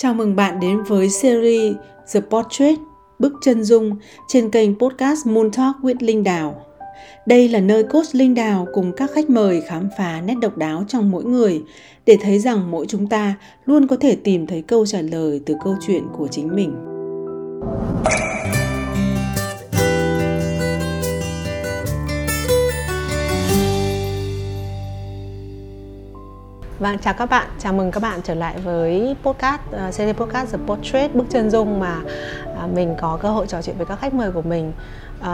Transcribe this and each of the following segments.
Chào mừng bạn đến với series The Portrait, Bức chân dung trên kênh podcast Moon Talk with Linh Đào. Đây là nơi coach Linh Đào cùng các khách mời khám phá nét độc đáo trong mỗi người để thấy rằng mỗi chúng ta luôn có thể tìm thấy câu trả lời từ câu chuyện của chính mình. Vâng, chào các bạn, chào mừng các bạn trở lại với podcast, uh, series podcast The Portrait, bức chân dung mà uh, mình có cơ hội trò chuyện với các khách mời của mình. Uh,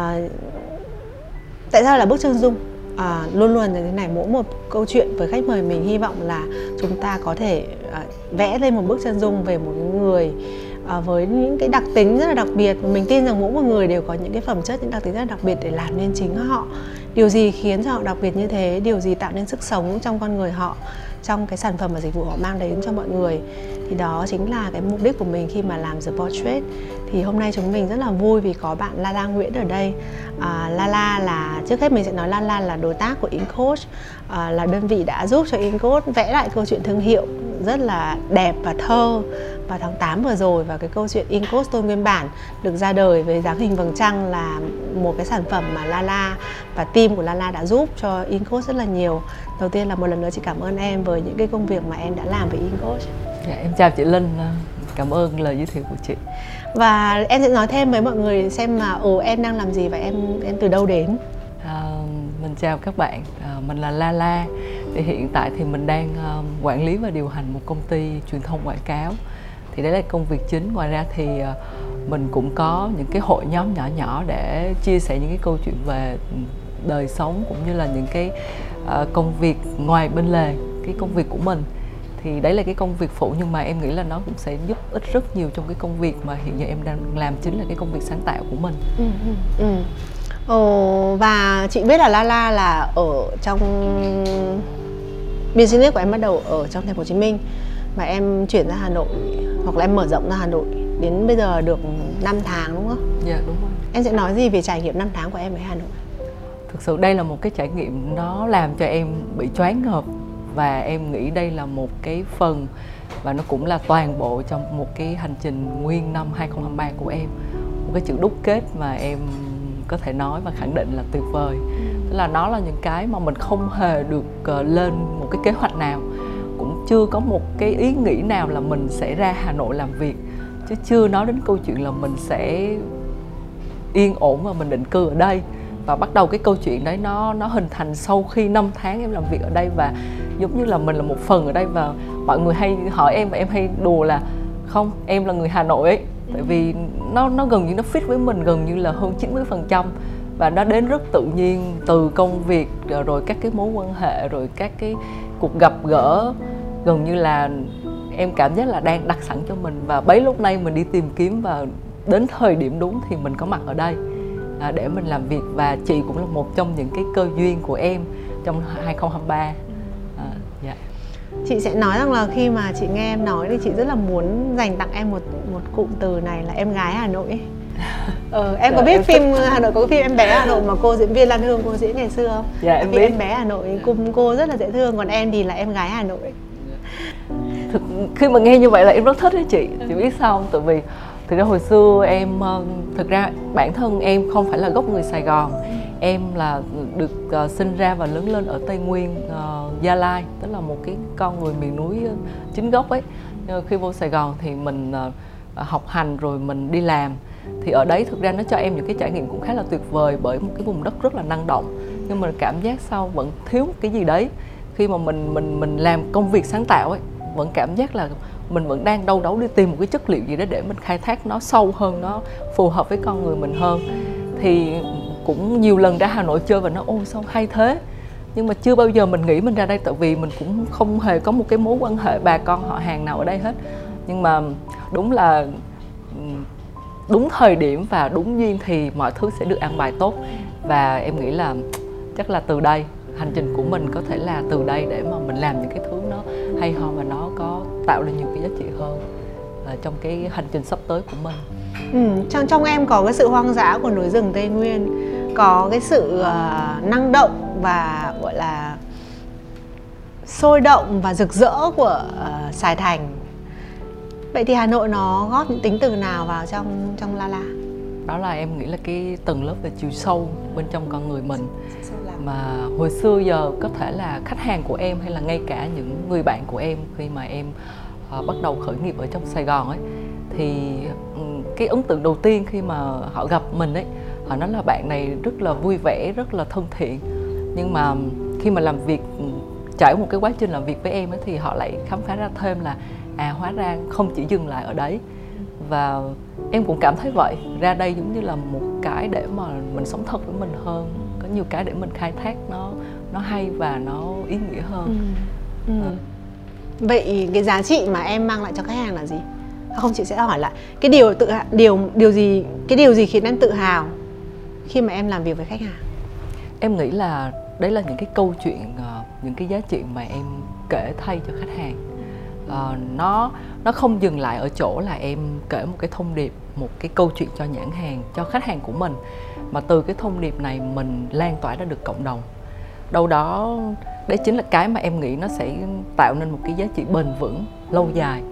tại sao là bức chân dung? À, luôn luôn như thế này mỗi một câu chuyện với khách mời mình hy vọng là chúng ta có thể à, vẽ lên một bức chân dung về một người à, với những cái đặc tính rất là đặc biệt mình tin rằng mỗi một người đều có những cái phẩm chất những đặc tính rất là đặc biệt để làm nên chính họ điều gì khiến cho họ đặc biệt như thế? Điều gì tạo nên sức sống trong con người họ trong cái sản phẩm và dịch vụ họ mang đến cho mọi người? Thì đó chính là cái mục đích của mình khi mà làm The Portrait. Thì hôm nay chúng mình rất là vui vì có bạn Lala Nguyễn ở đây. À, Lala là trước hết mình sẽ nói Lala là đối tác của Incoach. À, là đơn vị đã giúp cho Incoach vẽ lại câu chuyện thương hiệu rất là đẹp và thơ vào tháng 8 vừa rồi và cái câu chuyện Incos tôi nguyên bản được ra đời với dáng hình vầng trăng là một cái sản phẩm mà Lala và team của Lala đã giúp cho Incos rất là nhiều. Đầu tiên là một lần nữa chị cảm ơn em với những cái công việc mà em đã làm với Incos. Dạ, em chào chị Linh, cảm ơn lời giới thiệu của chị. Và em sẽ nói thêm với mọi người xem mà ồ em đang làm gì và em em từ đâu đến. À, mình chào các bạn, à, mình là Lala. Thì hiện tại thì mình đang uh, quản lý và điều hành một công ty truyền thông quảng cáo thì đấy là công việc chính ngoài ra thì uh, mình cũng có những cái hội nhóm nhỏ nhỏ để chia sẻ những cái câu chuyện về đời sống cũng như là những cái uh, công việc ngoài bên lề cái công việc của mình thì đấy là cái công việc phụ nhưng mà em nghĩ là nó cũng sẽ giúp ích rất nhiều trong cái công việc mà hiện giờ em đang làm chính là cái công việc sáng tạo của mình. Ừ, ừ, ừ. Ồ, và chị biết là Lala là ở trong business của em bắt đầu ở trong thành phố Hồ Chí Minh mà em chuyển ra Hà Nội hoặc là em mở rộng ra Hà Nội đến bây giờ được 5 tháng đúng không? Dạ đúng rồi. Em sẽ nói gì về trải nghiệm 5 tháng của em ở Hà Nội? Thực sự đây là một cái trải nghiệm nó làm cho em bị choáng ngợp và em nghĩ đây là một cái phần và nó cũng là toàn bộ trong một cái hành trình nguyên năm 2023 của em một cái chữ đúc kết mà em có thể nói và khẳng định là tuyệt vời tức là nó là những cái mà mình không hề được ờ, lên một cái kế hoạch nào. Cũng chưa có một cái ý nghĩ nào là mình sẽ ra Hà Nội làm việc. Chứ chưa nói đến câu chuyện là mình sẽ yên ổn và mình định cư ở đây. Và bắt đầu cái câu chuyện đấy nó nó hình thành sau khi 5 tháng em làm việc ở đây và giống như là mình là một phần ở đây và mọi người hay hỏi em và em hay đùa là không em là người Hà Nội ấy. Tại vì nó nó gần như nó fit với mình gần như là hơn 90 phần trăm và nó đến rất tự nhiên từ công việc rồi các cái mối quan hệ rồi các cái cuộc gặp gỡ. Gần như là em cảm giác là đang đặt sẵn cho mình. Và bấy lúc nay mình đi tìm kiếm và đến thời điểm đúng thì mình có mặt ở đây à, để mình làm việc. Và chị cũng là một trong những cái cơ duyên của em trong 2023 à, yeah. chị sẽ nói rằng là khi mà chị nghe em nói thì chị rất là muốn dành tặng em một một cụm từ này là em gái Hà Nội ờ, em có biết em phim thích. Hà Nội có cái phim em bé Hà Nội mà cô diễn viên Lan Hương cô diễn ngày xưa không? Dạ em, biết. em bé Hà Nội cùng cô rất là dễ thương còn em thì là em gái Hà Nội. Thực, khi mà nghe như vậy là em rất thích đấy chị. Chị biết sao không? Tại vì thực ra hồi xưa em ờ, thực ra bản thân em không phải là gốc người Sài Gòn em là được uh, sinh ra và lớn lên ở Tây Nguyên uh, Gia Lai tức là một cái con người miền núi chính gốc ấy Nhưng khi vô Sài Gòn thì mình uh, học hành rồi mình đi làm thì ở đấy thực ra nó cho em những cái trải nghiệm cũng khá là tuyệt vời bởi một cái vùng đất rất là năng động. Nhưng mà cảm giác sau vẫn thiếu một cái gì đấy. Khi mà mình mình mình làm công việc sáng tạo ấy, vẫn cảm giác là mình vẫn đang đâu đấu đi tìm một cái chất liệu gì đó để mình khai thác nó sâu hơn, nó phù hợp với con người mình hơn. Thì cũng nhiều lần ra Hà Nội chơi và nó ô sao hay thế? Nhưng mà chưa bao giờ mình nghĩ mình ra đây tại vì mình cũng không hề có một cái mối quan hệ bà con họ hàng nào ở đây hết. Nhưng mà đúng là đúng thời điểm và đúng duyên thì mọi thứ sẽ được an bài tốt. Và em nghĩ là chắc là từ đây hành trình của mình có thể là từ đây để mà mình làm những cái thứ nó hay ho và nó có tạo ra nhiều cái giá trị hơn uh, trong cái hành trình sắp tới của mình. Ừ, trong trong em có cái sự hoang dã của núi rừng tây nguyên có cái sự uh, năng động và gọi là sôi động và rực rỡ của uh, sài thành vậy thì Hà Nội nó góp những tính từ nào vào trong trong La La? Đó là em nghĩ là cái tầng lớp về chiều sâu bên trong con người mình. Mà hồi xưa giờ có thể là khách hàng của em hay là ngay cả những người bạn của em khi mà em uh, bắt đầu khởi nghiệp ở trong Sài Gòn ấy thì um, cái ấn tượng đầu tiên khi mà họ gặp mình ấy họ nói là bạn này rất là vui vẻ rất là thân thiện. Nhưng mà khi mà làm việc trải một cái quá trình làm việc với em ấy thì họ lại khám phá ra thêm là à hóa ra không chỉ dừng lại ở đấy. Và em cũng cảm thấy vậy. Ra đây giống như là một cái để mà mình sống thật với mình hơn. Có nhiều cái để mình khai thác nó nó hay và nó ý nghĩa hơn. Ừ. Ừ. vậy cái giá trị mà em mang lại cho khách hàng là gì? Không chị sẽ hỏi lại. Cái điều tự điều điều gì cái điều gì khiến em tự hào khi mà em làm việc với khách hàng? Em nghĩ là đấy là những cái câu chuyện ờ, những cái giá trị mà em kể thay cho khách hàng uh, nó nó không dừng lại ở chỗ là em kể một cái thông điệp một cái câu chuyện cho nhãn hàng cho khách hàng của mình mà từ cái thông điệp này mình lan tỏa ra được cộng đồng. Đâu đó đấy chính là cái mà em nghĩ nó sẽ tạo nên một cái giá trị bền vững lâu dài.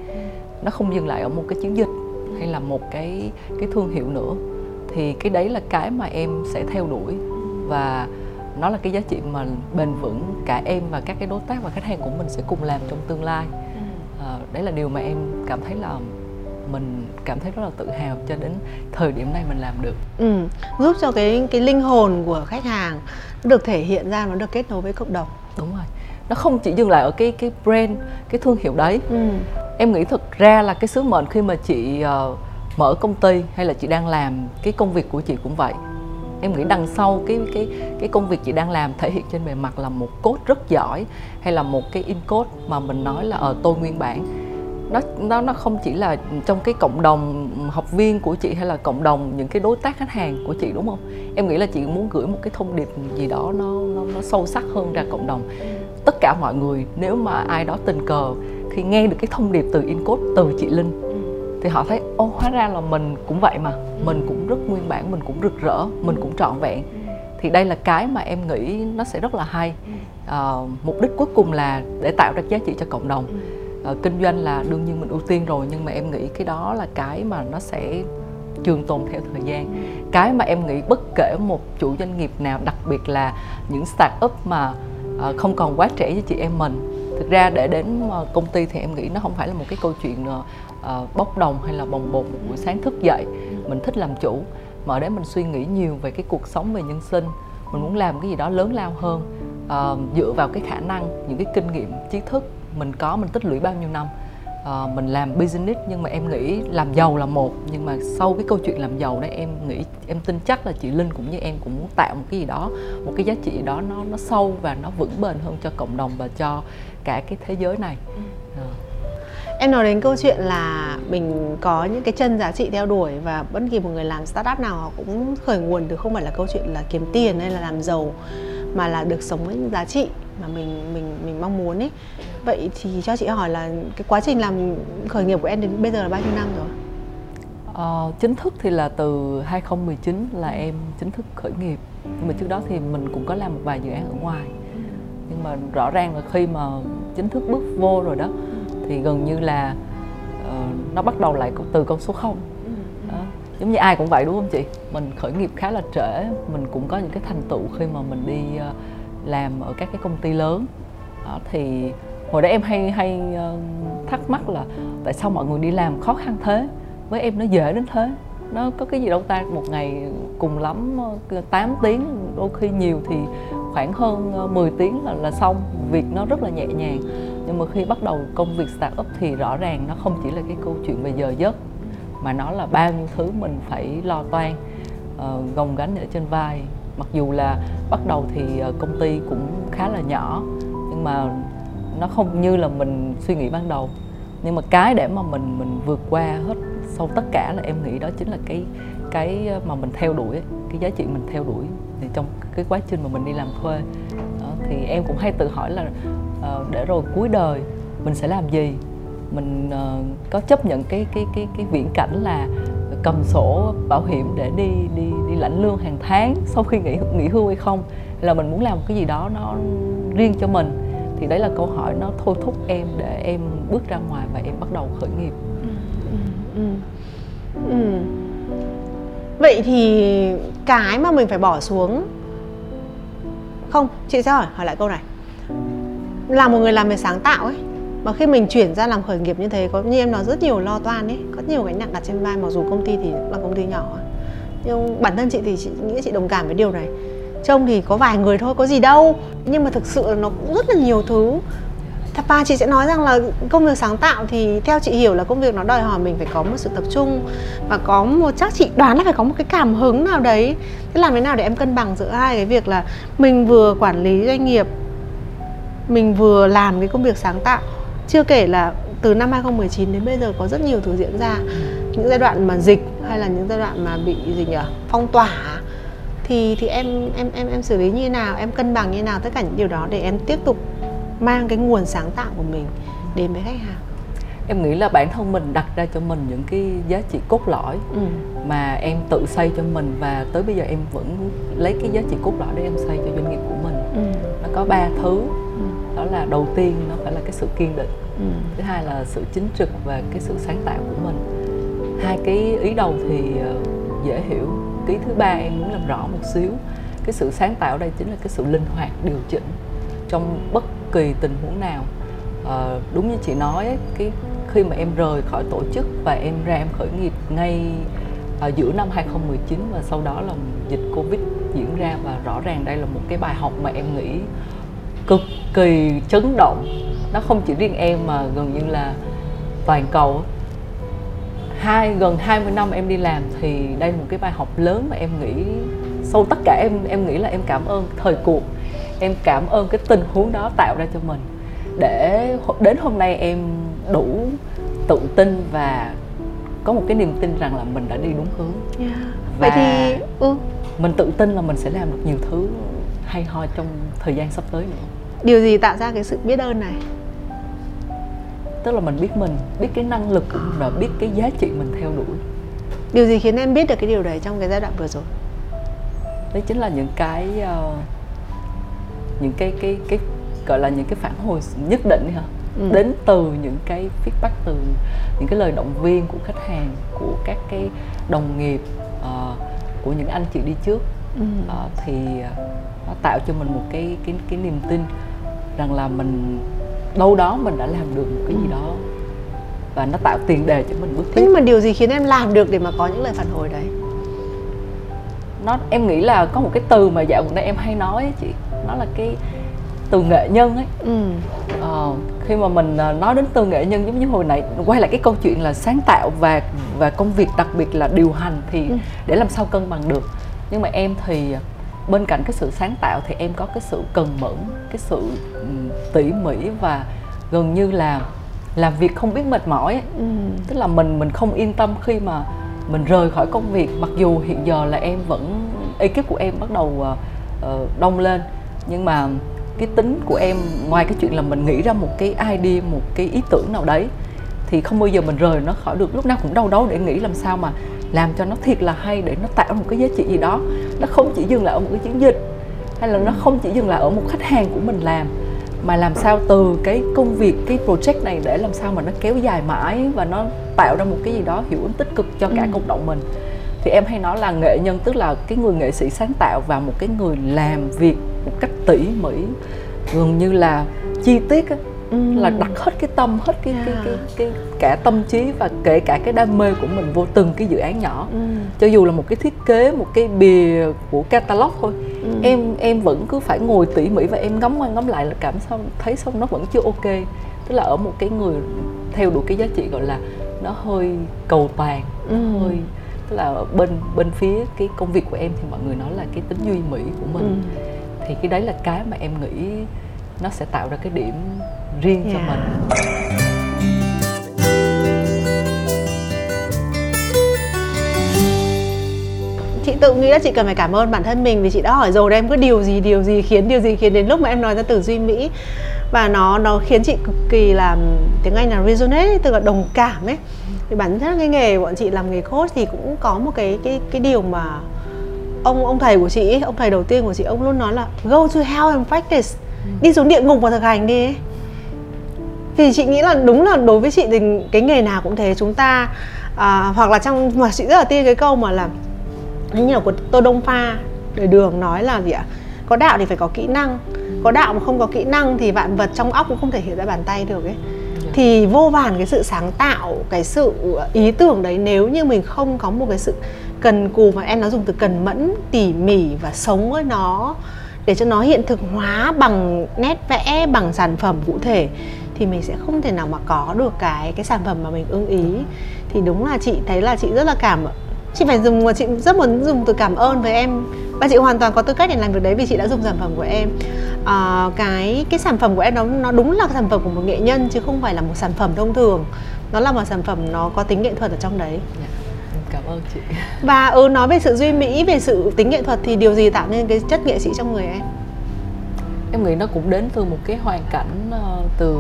Nó không dừng lại ở một cái chiến dịch hay là một cái cái thương hiệu nữa. Thì cái đấy là cái mà em sẽ theo đuổi và nó là cái giá trị mà bền vững cả em và các cái đối tác và khách hàng của mình sẽ cùng làm trong tương lai à, đấy là điều mà em cảm thấy là mình cảm thấy rất là tự hào cho đến thời điểm này mình làm được. Ừ, giúp cho cái cái linh hồn của khách hàng nó được thể hiện ra nó được kết nối với cộng đồng. Đúng rồi nó không chỉ dừng lại ở cái cái brand cái thương hiệu đấy. Ừ. em nghĩ thực ra là cái sứ mệnh khi mà chị uh, mở công ty hay là chị đang làm cái công việc của chị cũng vậy em nghĩ đằng sau cái cái cái công việc chị đang làm thể hiện trên bề mặt là một code rất giỏi hay là một cái in code mà mình nói là ở tôi nguyên bản. Nó nó nó không chỉ là trong cái cộng đồng học viên của chị hay là cộng đồng những cái đối tác khách hàng của chị đúng không? Em nghĩ là chị muốn gửi một cái thông điệp gì đó nó nó, nó sâu sắc hơn ra cộng đồng. Tất cả mọi người nếu mà ai đó tình cờ khi nghe được cái thông điệp từ Incode từ chị Linh thì họ thấy ô hóa ra là mình cũng vậy mà. Mình cũng rất nguyên bản mình cũng rực rỡ mình cũng trọn vẹn. Thì đây là cái mà em nghĩ nó sẽ rất là hay. À, mục đích cuối cùng là để tạo ra giá trị cho cộng đồng. À, kinh doanh là đương nhiên mình ưu tiên rồi nhưng mà em nghĩ cái đó là cái mà nó sẽ trường tồn theo thời gian. Cái mà em nghĩ bất kể một chủ doanh nghiệp nào đặc biệt là những start up mà ờ, không còn quá trẻ như chị em mình thực ra để đến công ty thì em nghĩ nó không phải là một cái câu chuyện uh, bốc đồng hay là bồng bột một buổi sáng thức dậy mình thích làm chủ. Mà ở đấy mình suy nghĩ nhiều về cái cuộc sống về nhân sinh mình muốn làm cái gì đó lớn lao hơn uh, dựa vào cái khả năng những cái kinh nghiệm trí thức mình có mình tích lũy bao nhiêu năm. Uh, mình làm business nhưng mà em nghĩ làm giàu là một nhưng mà sau cái câu chuyện làm giàu đấy em nghĩ em tin chắc là chị Linh cũng như em cũng muốn tạo một cái gì đó một cái giá trị đó nó nó sâu và nó vững bền hơn cho cộng đồng và cho cả cái thế giới này. Uh em nói đến câu chuyện là mình có những cái chân giá trị theo đuổi và bất kỳ một người làm startup nào họ cũng khởi nguồn từ không phải là câu chuyện là kiếm tiền hay là làm giàu mà là được sống với giá trị mà mình mình mình mong muốn ấy vậy thì cho chị hỏi là cái quá trình làm khởi nghiệp của em đến bây giờ là bao nhiêu năm rồi? Ờ, chính thức thì là từ 2019 là em chính thức khởi nghiệp. Nhưng mà trước đó thì mình cũng có làm một vài dự án ở ngoài. Nhưng mà rõ ràng là khi mà chính thức bước vô rồi đó thì gần như là uh, nó bắt đầu lại từ con số không. Đó. giống như ai cũng vậy đúng không chị? Mình khởi nghiệp khá là trễ mình cũng có những cái thành tựu khi mà mình đi uh, làm ở các cái công ty lớn. Đó, thì hồi đó em hay hay uh, thắc mắc là tại sao mọi người đi làm khó khăn thế? Với em nó dễ đến thế. Nó có cái gì đâu ta? Một ngày cùng lắm 8 tiếng đôi khi nhiều thì khoảng hơn 10 tiếng là là xong. Việc nó rất là nhẹ nhàng nhưng mà khi bắt đầu công việc start up thì rõ ràng nó không chỉ là cái câu chuyện về giờ giấc mà nó là bao nhiêu thứ mình phải lo toan uh, gồng gánh ở trên vai. Mặc dù là bắt đầu thì ờ, công ty cũng khá là nhỏ nhưng mà nó không như là mình suy nghĩ ban đầu. Nhưng mà cái để mà mình mình vượt qua hết sau tất cả là em nghĩ đó chính là cái cái ờ, mà mình theo đuổi cái giá trị mình theo đuổi. Thì trong cái quá trình mà mình đi làm thuê đó, thì em cũng hay tự hỏi là Ờ, để rồi cuối đời mình sẽ làm gì? Mình ờ, có chấp nhận cái cái cái cái viễn cảnh là cầm sổ bảo hiểm để đi đi đi lãnh lương hàng tháng sau khi nghỉ nghỉ hưu hay không? Hay là mình muốn làm một cái gì đó nó riêng cho mình? Thì đấy là câu hỏi nó thôi thúc em để em bước ra ngoài và em bắt đầu khởi nghiệp. Ừ, ừ, ừ. vậy thì cái mà mình phải bỏ xuống không chị sẽ hỏi hỏi lại câu này là một người làm về sáng tạo ấy. Mà khi mình chuyển ra làm khởi nghiệp như thế, có như em nói, rất nhiều lo toan ấy, có nhiều gánh nặng đặt trên vai, mặc dù công ty thì là công ty nhỏ. Nhưng bản thân chị thì chị nghĩ chị đồng cảm với điều này. Trông thì có vài người thôi, có gì đâu. Nhưng mà thực sự là nó cũng rất là nhiều thứ. Thật ra chị sẽ nói rằng là công việc sáng tạo thì theo chị hiểu là công việc nó đòi hỏi mình phải có một sự tập trung và có một, chắc chị đoán là phải có một cái cảm hứng nào đấy. Thế làm thế nào để em cân bằng giữa hai cái việc là mình vừa quản lý doanh nghiệp mình vừa làm cái công việc sáng tạo chưa kể là từ năm 2019 đến bây giờ có rất nhiều thứ diễn ra. Những giai đoạn mà dịch hay là những giai đoạn mà bị gì nhỉ phong tỏa thì thì em em em em xử lý như thế nào em cân bằng như thế nào tất cả những điều đó để em tiếp tục mang cái nguồn sáng tạo của mình đến với khách hàng. Em nghĩ là bản thân mình đặt ra cho mình những cái giá trị cốt lõi ừ. mà em tự xây cho mình và tới bây giờ em vẫn lấy cái giá trị cốt lõi để em xây cho doanh nghiệp của mình. Ừ. nó có ba thứ ừ. đó là đầu tiên nó phải là cái sự kiên định. Ừ. thứ hai là sự chính trực và cái sự sáng tạo của mình. Hai cái ý đầu thì ờ, dễ hiểu. Cái thứ ba em muốn làm rõ một xíu. Cái sự sáng tạo đây chính là cái sự linh hoạt điều chỉnh trong bất kỳ tình huống nào. À, đúng như chị nói ấy, cái khi mà em rời khỏi tổ chức và em ra em khởi nghiệp ngay ở giữa năm 2019 và sau đó là dịch Covid diễn ra và rõ ràng đây là một cái bài học mà em nghĩ cực kỳ chấn động. Nó không chỉ riêng em mà gần như là toàn cầu. Hai gần 20 năm em đi làm thì đây là một cái bài học lớn mà em nghĩ sau tất cả em em nghĩ là em cảm ơn thời cuộc. Em cảm ơn cái tình huống đó tạo ra cho mình. Để đến hôm nay em đủ tự tin và có một cái niềm tin rằng là mình đã đi đúng hướng. Yeah. và vậy thì ừ. mình tự tin là mình sẽ làm được nhiều thứ hay ho trong thời gian sắp tới nữa? Điều gì tạo ra cái sự biết ơn này? Tức là mình biết mình biết cái năng lực của mình và biết cái giá trị mình theo đuổi. Điều gì khiến em biết được cái điều đấy trong cái giai đoạn vừa rồi? Đấy chính là những cái uh, những cái cái cái gọi là những cái phản hồi nhất định hả? Ừ. đến từ những cái feedback từ những cái lời động viên của khách hàng của các cái đồng nghiệp uh, của những anh chị đi trước ừ. uh, thì nó tạo cho mình một cái cái cái niềm tin rằng là mình đâu đó mình đã làm được một cái gì ừ. đó và nó tạo tiền đề cho mình bước tiếp. Nhưng mà điều gì khiến em làm được để mà có những lời phản hồi đấy? Nó em nghĩ là có một cái từ mà dạo gần đây em hay nói ấy, chị, nó là cái từ nghệ nhân ấy. Ừ. Ờ, khi mà mình ờ, nói đến từ nghệ nhân giống như hồi nãy quay lại cái câu chuyện là sáng tạo và và công việc đặc biệt là điều hành thì ừ. để làm sao cân bằng được. Nhưng mà em thì bên cạnh cái sự sáng tạo thì em có cái sự cần mẫn cái sự tỉ mỉ và gần như là làm việc không biết mệt mỏi. Ừ. tức là mình mình không yên tâm khi mà mình rời khỏi công việc mặc dù hiện giờ là em vẫn ekip của em bắt đầu uh, uh, đông lên nhưng mà cái tính của em ngoài cái chuyện là mình nghĩ ra một cái idea một cái ý tưởng nào đấy thì không bao giờ mình rời nó khỏi được lúc nào cũng đau đấu để nghĩ làm sao mà làm cho nó thiệt là hay để nó tạo một cái giá trị gì đó. Nó không chỉ dừng lại ở một cái chiến dịch hay là nó không chỉ dừng lại ở một khách hàng của mình làm mà làm sao từ cái công việc cái project này để làm sao mà nó kéo dài mãi và nó tạo ra một cái gì đó hiệu ứng tích cực cho cả ừ. cộng đồng mình. Thì em hay nói là nghệ nhân tức là cái người nghệ sĩ sáng tạo và một cái người làm việc một cách tỉ mỉ. Gần như là chi tiết ừ. là đặt hết cái tâm hết cái, yeah. cái, cái cái cả tâm trí và kể cả cái đam mê của mình vô từng cái dự án nhỏ ừ. cho dù là một cái thiết kế một cái bìa của catalog thôi ừ. em em vẫn cứ phải ngồi tỉ mỉ và em ngắm qua ngắm lại là cảm sao thấy xong nó vẫn chưa ok tức là ở một cái người theo đuổi cái giá trị gọi là nó hơi cầu toàn ừ. hơi tức là bên bên phía cái công việc của em thì mọi người nói là cái tính duy mỹ của mình ừ. thì cái đấy là cái mà em nghĩ nó sẽ tạo ra cái điểm riêng yeah. cho mình. Chị tự nghĩ là chị cần phải cảm ơn bản thân mình vì chị đã hỏi rồi em cứ điều gì điều gì khiến điều gì khiến đến lúc mà em nói ra từ duy mỹ và nó nó khiến chị cực kỳ làm tiếng anh là resonate tức là đồng cảm ấy. Thì bản thân cái nghề bọn chị làm nghề coach thì cũng có một cái cái cái điều mà ông ông thầy của chị ông thầy đầu tiên của chị ông luôn nói là go to hell and practice. Đi xuống địa ngục và thực hành đi vì chị nghĩ là đúng là đối với chị thì cái nghề nào cũng thế. Chúng ta à, hoặc là trong mà chị rất là tin cái câu mà là như là của tô đông pha đời đường nói là gì ạ? Có đạo thì phải có kỹ năng. Có đạo mà không có kỹ năng thì vạn vật trong óc cũng không thể hiện ra bàn tay được ấy. Thì vô vàn cái sự sáng tạo cái sự ý tưởng đấy nếu như mình không có một cái sự cần cù và em nó dùng từ cần mẫn tỉ mỉ và sống với nó để cho nó hiện thực hóa bằng nét vẽ bằng sản phẩm cụ thể thì mình sẽ không thể nào mà có được cái cái sản phẩm mà mình ưng ý. Thì đúng là chị thấy là chị rất là cảm chị phải dùng chị rất muốn dùng từ cảm ơn với em. Và chị hoàn toàn có tư cách để làm việc đấy vì chị đã dùng sản phẩm của em. À, cái cái sản phẩm của em nó nó đúng là sản phẩm của một nghệ nhân chứ không phải là một sản phẩm thông thường. Nó là một sản phẩm nó có tính nghệ thuật ở trong đấy. Dạ, cảm ơn chị. Và ừ nói về sự duy mỹ về sự tính nghệ thuật thì điều gì tạo nên cái chất nghệ sĩ trong người em em nghĩ nó cũng đến từ một cái hoàn cảnh uh, từ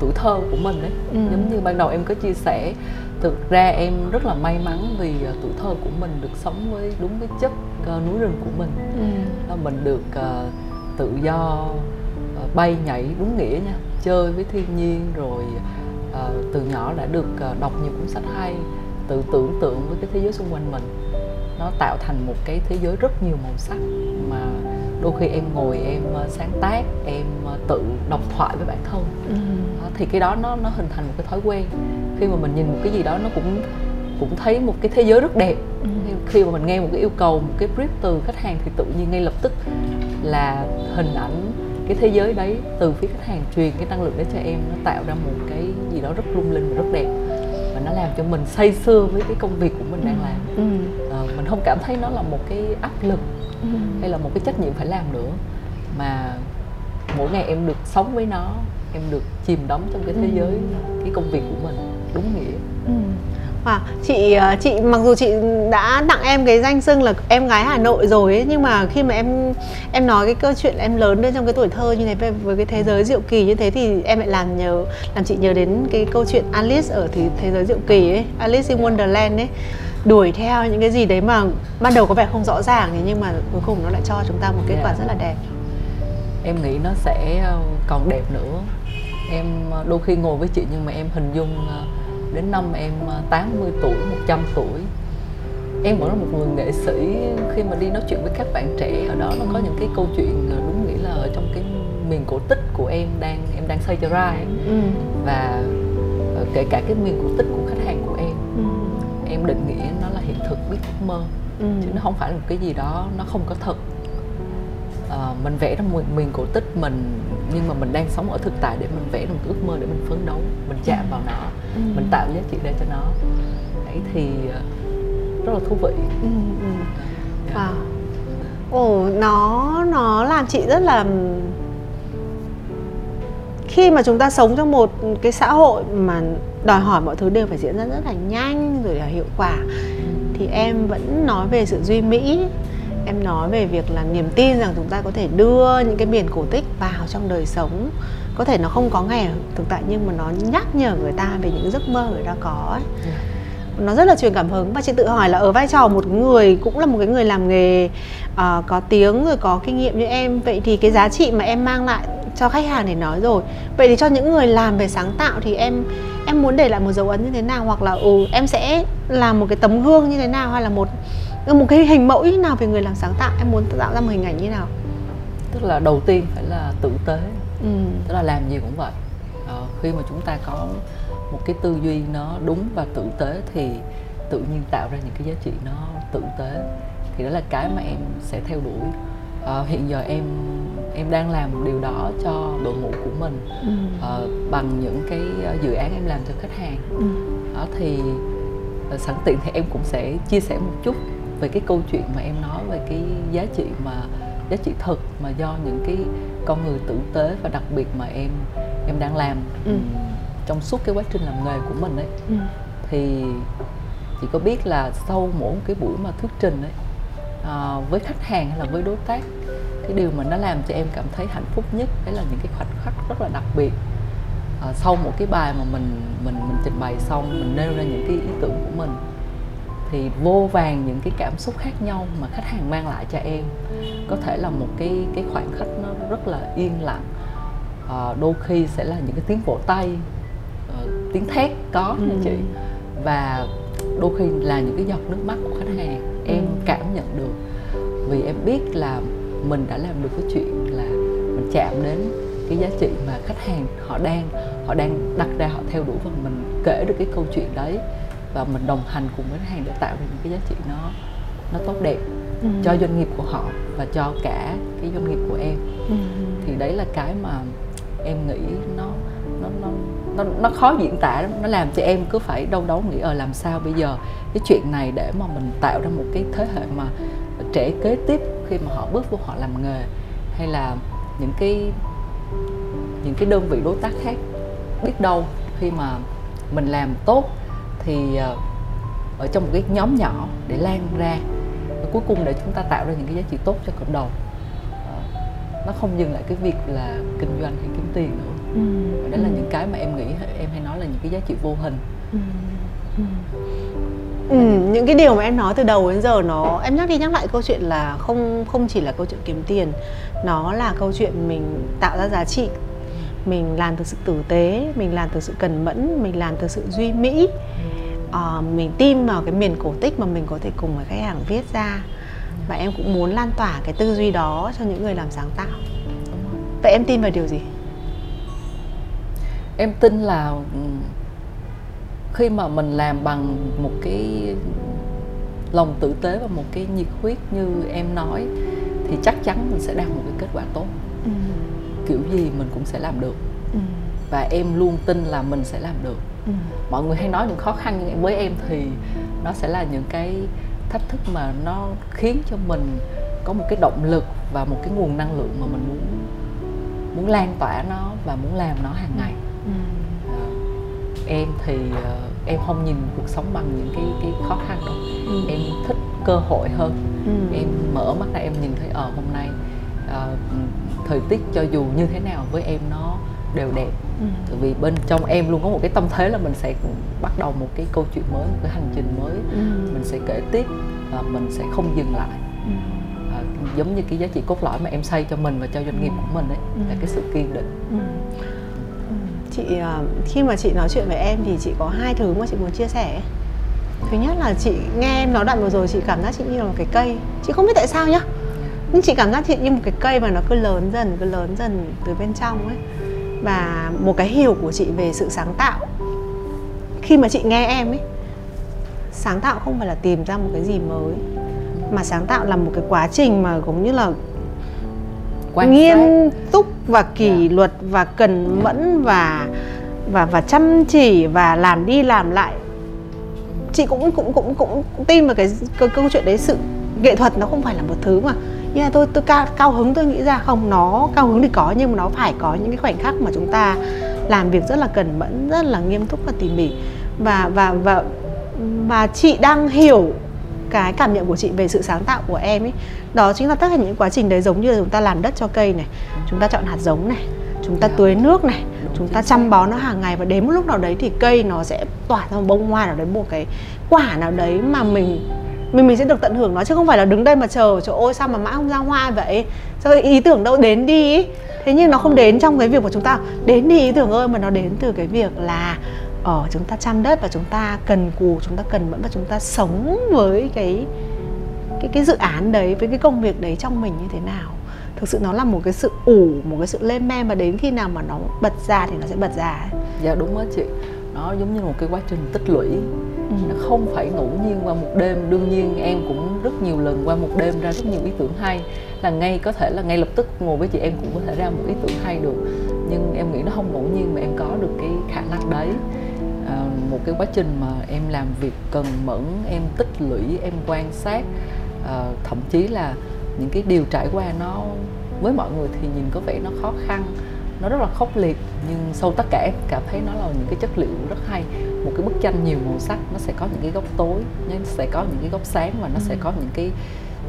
tuổi thơ của mình đấy ừ. giống như ban đầu em có chia sẻ thực ra em rất là may mắn vì uh, tuổi thơ của mình được sống với đúng cái chất uh, núi rừng của mình ừ. mình được uh, tự do uh, bay nhảy đúng nghĩa nha chơi với thiên nhiên rồi uh, từ nhỏ đã được uh, đọc nhiều cuốn sách hay tự tưởng tượng với cái thế giới xung quanh mình nó tạo thành một cái thế giới rất nhiều màu sắc đôi khi em ngồi em sáng tác em tự đọc thoại với bản thân. Ừ. thì cái đó nó nó hình thành một cái thói quen. Khi mà mình nhìn một cái gì đó nó cũng cũng thấy một cái thế giới rất đẹp. Ừ. khi mà mình nghe một cái yêu cầu một cái brief từ khách hàng thì tự nhiên ngay lập tức là hình ảnh cái thế giới đấy từ phía khách hàng truyền cái năng lượng đấy cho em. Nó tạo ra một cái gì đó rất lung linh và rất đẹp. Và nó làm cho mình say sưa với cái công việc của mình đang làm. Ừ. à, mình không cảm thấy nó là một cái áp lực ừ. hay là một cái trách nhiệm phải làm nữa mà mỗi ngày em được sống với nó em được chìm đắm trong cái thế ừ. giới cái công việc của mình đúng nghĩa ừ. À, chị ờ, chị mặc dù chị đã tặng em cái danh xưng là em gái Hà Nội rồi ấy, nhưng mà khi mà em em nói cái câu chuyện em lớn lên trong cái tuổi thơ như thế với, với cái thế giới diệu kỳ như thế thì em lại làm nhớ làm chị nhớ đến cái câu chuyện Alice ở thì thế giới diệu kỳ ấy, Alice in Wonderland ấy đuổi theo những cái gì đấy mà ban đầu có vẻ không rõ ràng nhưng mà cuối cùng nó lại cho chúng ta một kết quả yeah. Dạ. rất là đẹp em nghĩ nó sẽ ờ, còn đẹp nữa em ờ, đôi khi ngồi với chị nhưng mà em hình dung đến năm em 80 ờ, tuổi 100 tuổi em vẫn là một người nghệ sĩ khi mà đi nói chuyện với các bạn trẻ ở đó nó có những cái câu chuyện ờ, đúng nghĩa là ở trong cái miền cổ tích của em đang em đang xây cho ra ấy. Ừ. và ờ, kể cả cái miền cổ tích của khách định nghĩa nó là hiện thực biết ước mơ ừ. chứ nó không phải là một cái gì đó nó không có thật uh, mình vẽ ra một miền cổ tích mình nhưng mà mình đang sống ở thực tại để mình vẽ ra một ước mơ để mình phấn đấu mình chạm vào nó ừ. mình tạo giá trị ra cho nó đấy thì ờ, rất là thú vị ừ, ừ. Yeah. Dạ. wow ồ nó nó làm chị rất là khi mà chúng ta sống trong một cái xã hội mà đòi hỏi mọi thứ đều phải diễn ra rất là nhanh rồi là hiệu quả, thì em vẫn nói về sự duy mỹ. Em nói về việc là niềm tin rằng chúng ta có thể đưa những cái miền cổ tích vào trong đời sống. Có thể nó không có ngày thực tại nhưng mà nó nhắc nhở người ta về những giấc mơ người ta có ấy. Yeah nó rất là truyền cảm hứng và chị tự hỏi là ở vai trò một người cũng là một cái người làm nghề uh, có tiếng rồi có kinh nghiệm như em. Vậy thì cái giá trị mà em mang lại cho khách hàng để nói rồi. Vậy thì cho những người làm về sáng tạo thì em em muốn để lại một dấu ấn như thế nào? Hoặc là ừ em sẽ làm một cái tấm gương như thế nào? Hay là một một cái hình mẫu như nào về người làm sáng tạo? Em muốn tạo ra một hình ảnh như nào? Tức là đầu tiên phải là tử tế. Ừ. tức là làm gì cũng vậy. À, khi mà chúng ta có một cái tư duy nó đúng và tử tế thì tự nhiên tạo ra những cái giá trị nó tử tế thì đó là cái mà em sẽ theo đuổi à, hiện giờ em em đang làm điều đó cho đội ngũ của mình ừ. à, bằng những cái dự án em làm cho khách hàng ừ. đó thì sẵn tiện thì em cũng sẽ chia sẻ một chút về cái câu chuyện mà em nói về cái giá trị mà giá trị thực mà do những cái con người tử tế và đặc biệt mà em em đang làm ừ. Trong suốt cái quá trình làm nghề của mình ấy ừ. thì chị có biết là sau mỗi cái buổi mà thuyết trình ấy à, với khách hàng hay là với đối tác cái điều mà nó làm cho em cảm thấy hạnh phúc nhất đấy là những cái khoảnh khắc rất là đặc biệt. À, sau một cái bài mà mình mình mình trình bày xong mình nêu ra những cái ý tưởng của mình thì vô vàng những cái cảm xúc khác nhau mà khách hàng mang lại cho em. Có thể là một cái cái khoảnh khắc nó rất là yên lặng. À, đôi khi sẽ là những cái tiếng vỗ tay tiếng thét có ừ. chị và đôi khi là những cái giọt nước mắt của khách hàng em ừ. cảm nhận được vì em biết là mình đã làm được cái chuyện là mình chạm đến cái giá trị mà khách hàng họ đang họ đang đặt ra họ theo đuổi và mình kể được cái câu chuyện đấy và mình đồng hành cùng với khách hàng để tạo ra những cái giá trị nó nó tốt đẹp ừ. cho doanh nghiệp của họ và cho cả cái doanh nghiệp của em ừ. thì đấy là cái mà em nghĩ nó nó nó khó diễn tả lắm. Nó làm cho em cứ phải đâu đấu nghĩ ở ờ, làm sao bây giờ cái chuyện này để mà mình tạo ra một cái thế hệ mà trẻ kế tiếp khi mà họ bước vô họ làm nghề hay là những cái những cái đơn vị đối tác khác biết đâu khi mà mình làm tốt thì ờ, ở trong một cái nhóm nhỏ để lan ra và cuối cùng để chúng ta tạo ra những cái giá trị tốt cho cộng đồng. Ờ, nó không dừng lại cái việc là kinh doanh hay kiếm tiền nữa ừ. và đó là những cái mà em nghĩ em hay nói là những cái giá trị vô hình. Ừ. Ừ. Ừ, những cái điều mà em nói từ đầu đến giờ nó em nhắc đi nhắc lại câu chuyện là không không chỉ là câu chuyện kiếm tiền nó là câu chuyện mình tạo ra giá trị. Mình làm từ sự tử tế mình làm từ sự cần mẫn mình làm từ sự duy mỹ. À, mình tin vào cái miền cổ tích mà mình có thể cùng với khách hàng viết ra. Và em cũng muốn lan tỏa cái tư duy đó cho những người làm sáng tạo. Vậy em tin vào điều gì em tin là ừ, khi mà mình làm bằng một cái lòng tử tế và một cái nhiệt huyết như em nói thì chắc chắn mình sẽ đạt một cái kết quả tốt ừ. kiểu gì mình cũng sẽ làm được ừ. và em luôn tin là mình sẽ làm được ừ. mọi người hay nói những khó khăn nhưng với em thì nó sẽ là những cái thách thức mà nó khiến cho mình có một cái động lực và một cái nguồn năng lượng mà mình muốn muốn lan tỏa nó và muốn làm nó hàng ngày ừ. em thì uh, em không nhìn cuộc sống bằng những cái cái khó khăn đâu ừ. em thích cơ hội hơn ừ. em mở mắt ra em nhìn thấy ở ờ, hôm nay uh, thời tiết cho dù như thế nào với em nó đều đẹp ừ. Tại vì bên trong em luôn có một cái tâm thế là mình sẽ bắt đầu một cái câu chuyện mới một cái hành trình mới ừ. mình sẽ kể tiếp và mình sẽ không dừng lại ừ. à, giống như cái giá trị cốt lõi mà em xây cho mình và cho doanh nghiệp của mình đấy ừ. là cái sự kiên định ừ chị à, khi mà chị nói chuyện với em thì chị có hai thứ mà chị muốn chia sẻ thứ nhất là chị nghe em nói đoạn vừa rồi, chị cảm giác chị như là một cái cây. Chị không biết tại sao nhá, nhưng chị cảm giác chị như một cái cây mà nó cứ lớn dần, cứ lớn dần từ bên trong ấy. Và một cái hiểu của chị về sự sáng tạo. Khi mà chị nghe em ấy, sáng tạo không phải là tìm ra một cái gì mới, mà sáng tạo là một cái quá trình mà cũng như là Quan nghiêm túc và kỷ yeah. Dạ. luật và cần mẫn và và và chăm chỉ và làm đi làm lại chị cũng cũng cũng cũng, cũng tin vào cái câu, câu chuyện đấy sự nghệ thuật nó không phải là một thứ mà nhưng mà tôi tôi cao cao hứng tôi nghĩ ra không nó cao hứng thì có nhưng mà nó phải có những cái khoảnh khắc mà chúng ta làm việc rất là cẩn mẫn rất là nghiêm túc và tỉ mỉ và và và và chị đang hiểu cái cảm nhận của chị về sự sáng tạo của em ấy đó chính là tất cả những quá trình đấy giống như là chúng ta làm đất cho cây này chúng ta chọn hạt giống này chúng ta dạ. tưới nước này chúng ta chăm bón nó hàng ngày và đến một lúc nào đấy thì cây nó sẽ tỏa ra một bông hoa nào đấy một cái quả nào đấy mà mình mình mình sẽ được tận hưởng nó. Chứ không phải là đứng đây mà chờ trời ôi sao mà mãi không ra hoa vậy? Sao ý tưởng đâu đến đi thế nhưng nó không đến trong cái việc của chúng ta. Đến đi ý tưởng ơi mà nó đến từ cái việc là ở ờ, chúng ta chăm đất và chúng ta cần cù chúng ta cần mẫn và chúng ta sống với cái cái cái dự án đấy với cái công việc đấy trong mình như thế nào. Thực sự nó là một cái sự ủ một cái sự lên men và đến khi nào mà nó bật ra thì nó sẽ bật ra dạ đúng đó chị. Nó giống như một cái quá trình tích lũy. Ừ. nó không phải ngẫu nhiên qua một đêm. Đương nhiên em cũng rất nhiều lần qua một đêm ra rất nhiều ý tưởng hay. Là ngay có thể là ngay lập tức ngồi với chị em cũng có thể ra một ý tưởng hay được em nghĩ nó không ngẫu nhiên mà em có được cái khả năng đấy à, một cái quá trình mà em làm việc cần mẫn em tích lũy em quan sát à, thậm chí là những cái điều trải qua nó với mọi người thì nhìn có vẻ nó khó khăn nó rất là khốc liệt nhưng sau tất cả em cảm thấy nó là những cái chất liệu rất hay một cái bức tranh nhiều màu sắc nó sẽ có những cái góc tối nó sẽ có những cái góc sáng và nó sẽ ừ. có những cái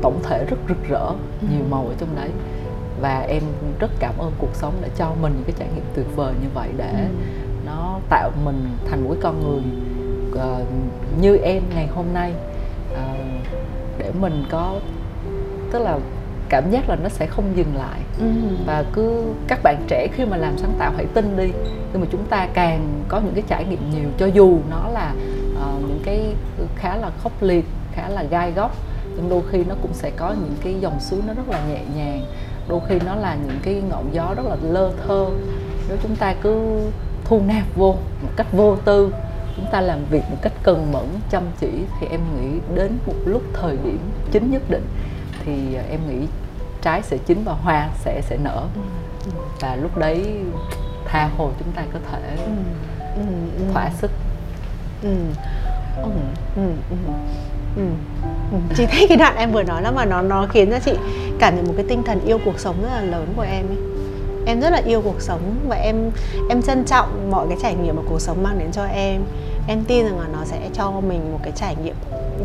tổng thể rất rực rỡ ừ. nhiều màu ở trong đấy và em rất cảm ơn cuộc sống đã cho mình những cái trải nghiệm tuyệt vời như vậy để ừ. nó tạo mình thành một cái con người uh, như em ngày hôm nay uh, để mình có tức là cảm giác là nó sẽ không dừng lại ừ. và cứ các bạn trẻ khi mà làm sáng tạo hãy tin đi nhưng mà chúng ta càng có những cái trải nghiệm nhiều cho dù nó là uh, những cái khá là khốc liệt khá là gai góc nhưng đôi khi nó cũng sẽ có những cái dòng suối nó rất là nhẹ nhàng đôi khi nó là những cái ngọn gió rất là lơ thơ nếu chúng ta cứ thu nạp vô một cách vô tư chúng ta làm việc một cách cần mẫn chăm chỉ thì em nghĩ đến một lúc thời điểm chính nhất định thì em nghĩ trái sẽ chín và hoa sẽ sẽ nở ừ. và lúc đấy tha hồ chúng ta có thể ừ. Ừ. thỏa sức ừ. Ừ. Ừ. Ừ. Ừ. Ừ. chị thấy cái đoạn em vừa nói đó mà nó nó khiến cho chị cảm nhận một cái tinh thần yêu cuộc sống rất là lớn của em ấy. Em rất là yêu cuộc sống và em em trân trọng mọi cái trải nghiệm mà cuộc sống mang đến cho em. Em tin rằng là nó sẽ cho mình một cái trải nghiệm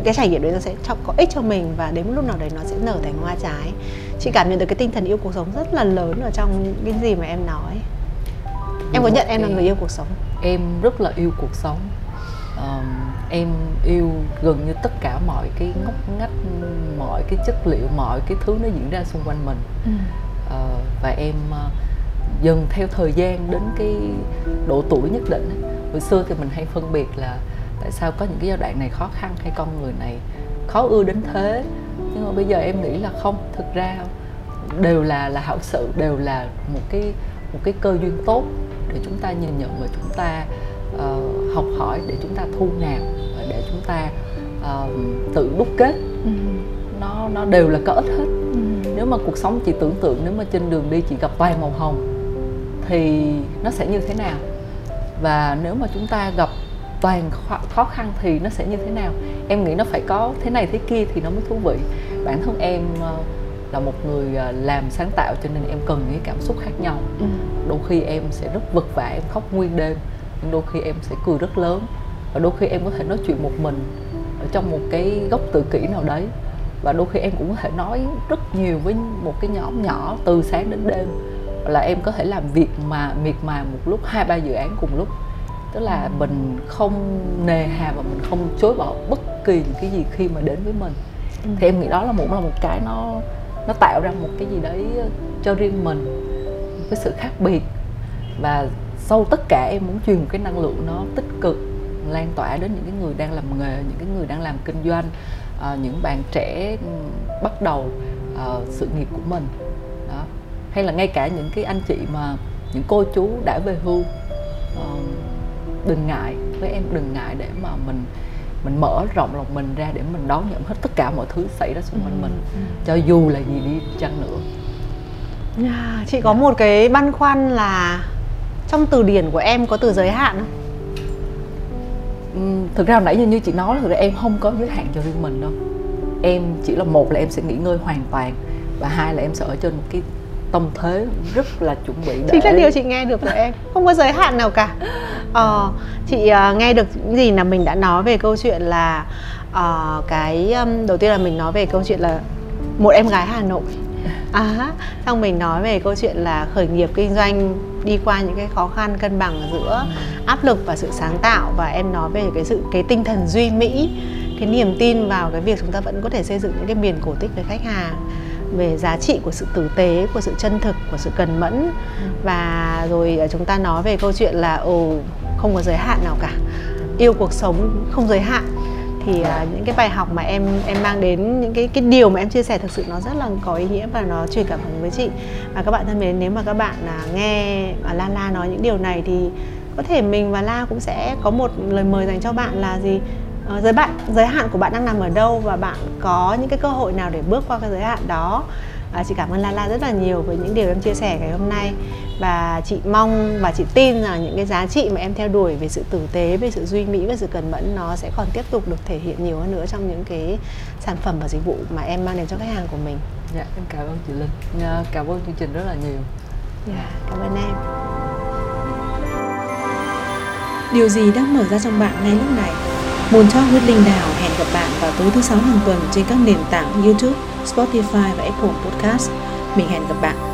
cái trải nghiệm đấy nó sẽ cho, có ích cho mình và đến một lúc nào đấy nó sẽ nở thành hoa trái. Chị cảm nhận được cái tinh thần yêu cuộc sống rất là lớn ở trong cái gì mà em nói. Em có nhận em là người yêu cuộc sống? em rất là yêu cuộc sống um, em yêu gần như tất cả mọi cái ngóc ngách mọi cái chất liệu mọi cái thứ nó diễn ra xung quanh mình. Ừ. uh, và em uh, dần theo thời gian đến cái độ tuổi nhất định hồi xưa thì mình hay phân biệt là tại sao có những cái giai đoạn này khó khăn hay con người này khó ưa đến thế. Nhưng mà bây giờ em nghĩ là không thực ra đều là là hảo sự đều là một cái một cái cơ duyên tốt để chúng ta nhìn nhận và chúng ta uh, học hỏi để chúng ta thu nạp để chúng ta uh, tự đúc kết. Ừ. nó nó đều là có ích hết. Ừ. nếu mà cuộc sống chị tưởng tượng nếu mà trên đường đi chị gặp toàn màu hồng thì nó sẽ như thế nào? Và nếu mà chúng ta gặp toàn khó khăn thì nó sẽ như thế nào? Em nghĩ nó phải có thế này thế kia thì nó mới thú vị. Bản thân em ờ, là một người ờ, làm sáng tạo cho nên em cần những cảm xúc khác nhau. Ừ. đôi khi em sẽ rất vật vả em khóc nguyên đêm đôi khi em sẽ cười rất lớn. Và đôi khi em có thể nói chuyện một mình ở trong một cái góc tự kỷ nào đấy. Và đôi khi em cũng có thể nói rất nhiều với một cái nhóm nhỏ từ sáng đến đêm. Là em có thể làm việc mà miệt mài một lúc hai ba dự án cùng lúc. Tức là mình không nề hà và mình không chối bỏ bất kỳ những cái gì khi mà đến với mình. Ừ. thì em nghĩ đó là một là một cái nó nó tạo ra một cái gì đấy cho riêng mình một cái sự khác biệt. Và sau tất cả em muốn truyền một cái năng lượng nó tích cực lan tỏa đến những cái người đang làm nghề những cái người đang làm kinh doanh uh, những bạn trẻ bắt đầu uh, sự nghiệp của mình đó hay là ngay cả những cái anh chị mà những cô chú đã về hưu uh, đừng ngại với em đừng ngại để mà mình mình mở rộng lòng mình ra để mình đón nhận hết tất cả mọi thứ xảy ra xung quanh ừ. mình ừ. cho dù là gì đi chăng nữa yeah, chị có một cái băn khoăn là trong từ điển của em có từ giới hạn không? Uhm, thực ra hồi nãy như chị nói là thực ra em không có giới hạn cho riêng mình đâu. Em chỉ là một là em sẽ nghỉ ngơi hoàn toàn và hai là em sẽ ở trên một cái tâm thế rất là chuẩn bị để chính là điều chị nghe được của em. Không có giới hạn nào cả. Ờ, chị uh, nghe được những gì là mình đã nói về câu chuyện là uh, cái um, đầu tiên là mình nói về câu chuyện là một em gái Hà Nội. À, xong mình nói về câu chuyện là khởi nghiệp kinh doanh đi qua những cái khó khăn cân bằng giữa áp lực và sự sáng tạo. Và em nói về cái sự, cái tinh thần duy mỹ, cái niềm tin vào cái việc chúng ta vẫn có thể xây dựng những cái miền cổ tích với khách hàng, về giá trị của sự tử tế, của sự chân thực, của sự cần mẫn. Và rồi ờ, chúng ta nói về câu chuyện là, ồ, không có giới hạn nào cả. Yêu cuộc sống không giới hạn thì uh, những cái bài học mà em em mang đến những cái cái điều mà em chia sẻ thực sự nó rất là có ý nghĩa và nó truyền cảm hứng với chị. Và các bạn thân mến nếu mà các bạn uh, nghe uh, La La nói những điều này thì có thể mình và La cũng sẽ có một lời mời dành cho bạn là gì? Uh, giới bạn giới hạn của bạn đang nằm ở đâu và bạn có những cái cơ hội nào để bước qua cái giới hạn đó? À, chị cảm ơn La La rất là nhiều với những điều em chia sẻ ngày hôm nay và chị mong và chị tin rằng những cái giá trị mà em theo đuổi về sự tử tế về sự duy mỹ và sự cần mẫn nó sẽ còn tiếp tục được thể hiện nhiều hơn nữa trong những cái sản phẩm và dịch vụ mà em mang đến cho khách hàng của mình. Dạ em cảm ơn chị linh. Cảm ơn chương trình rất là nhiều. Dạ cảm ơn em. Điều gì đang mở ra trong bạn ngay lúc này? Moon Talk with Linh Đào hẹn gặp bạn vào tối thứ sáu hàng tuần trên các nền tảng YouTube, Spotify và Apple Podcast. Mình hẹn gặp bạn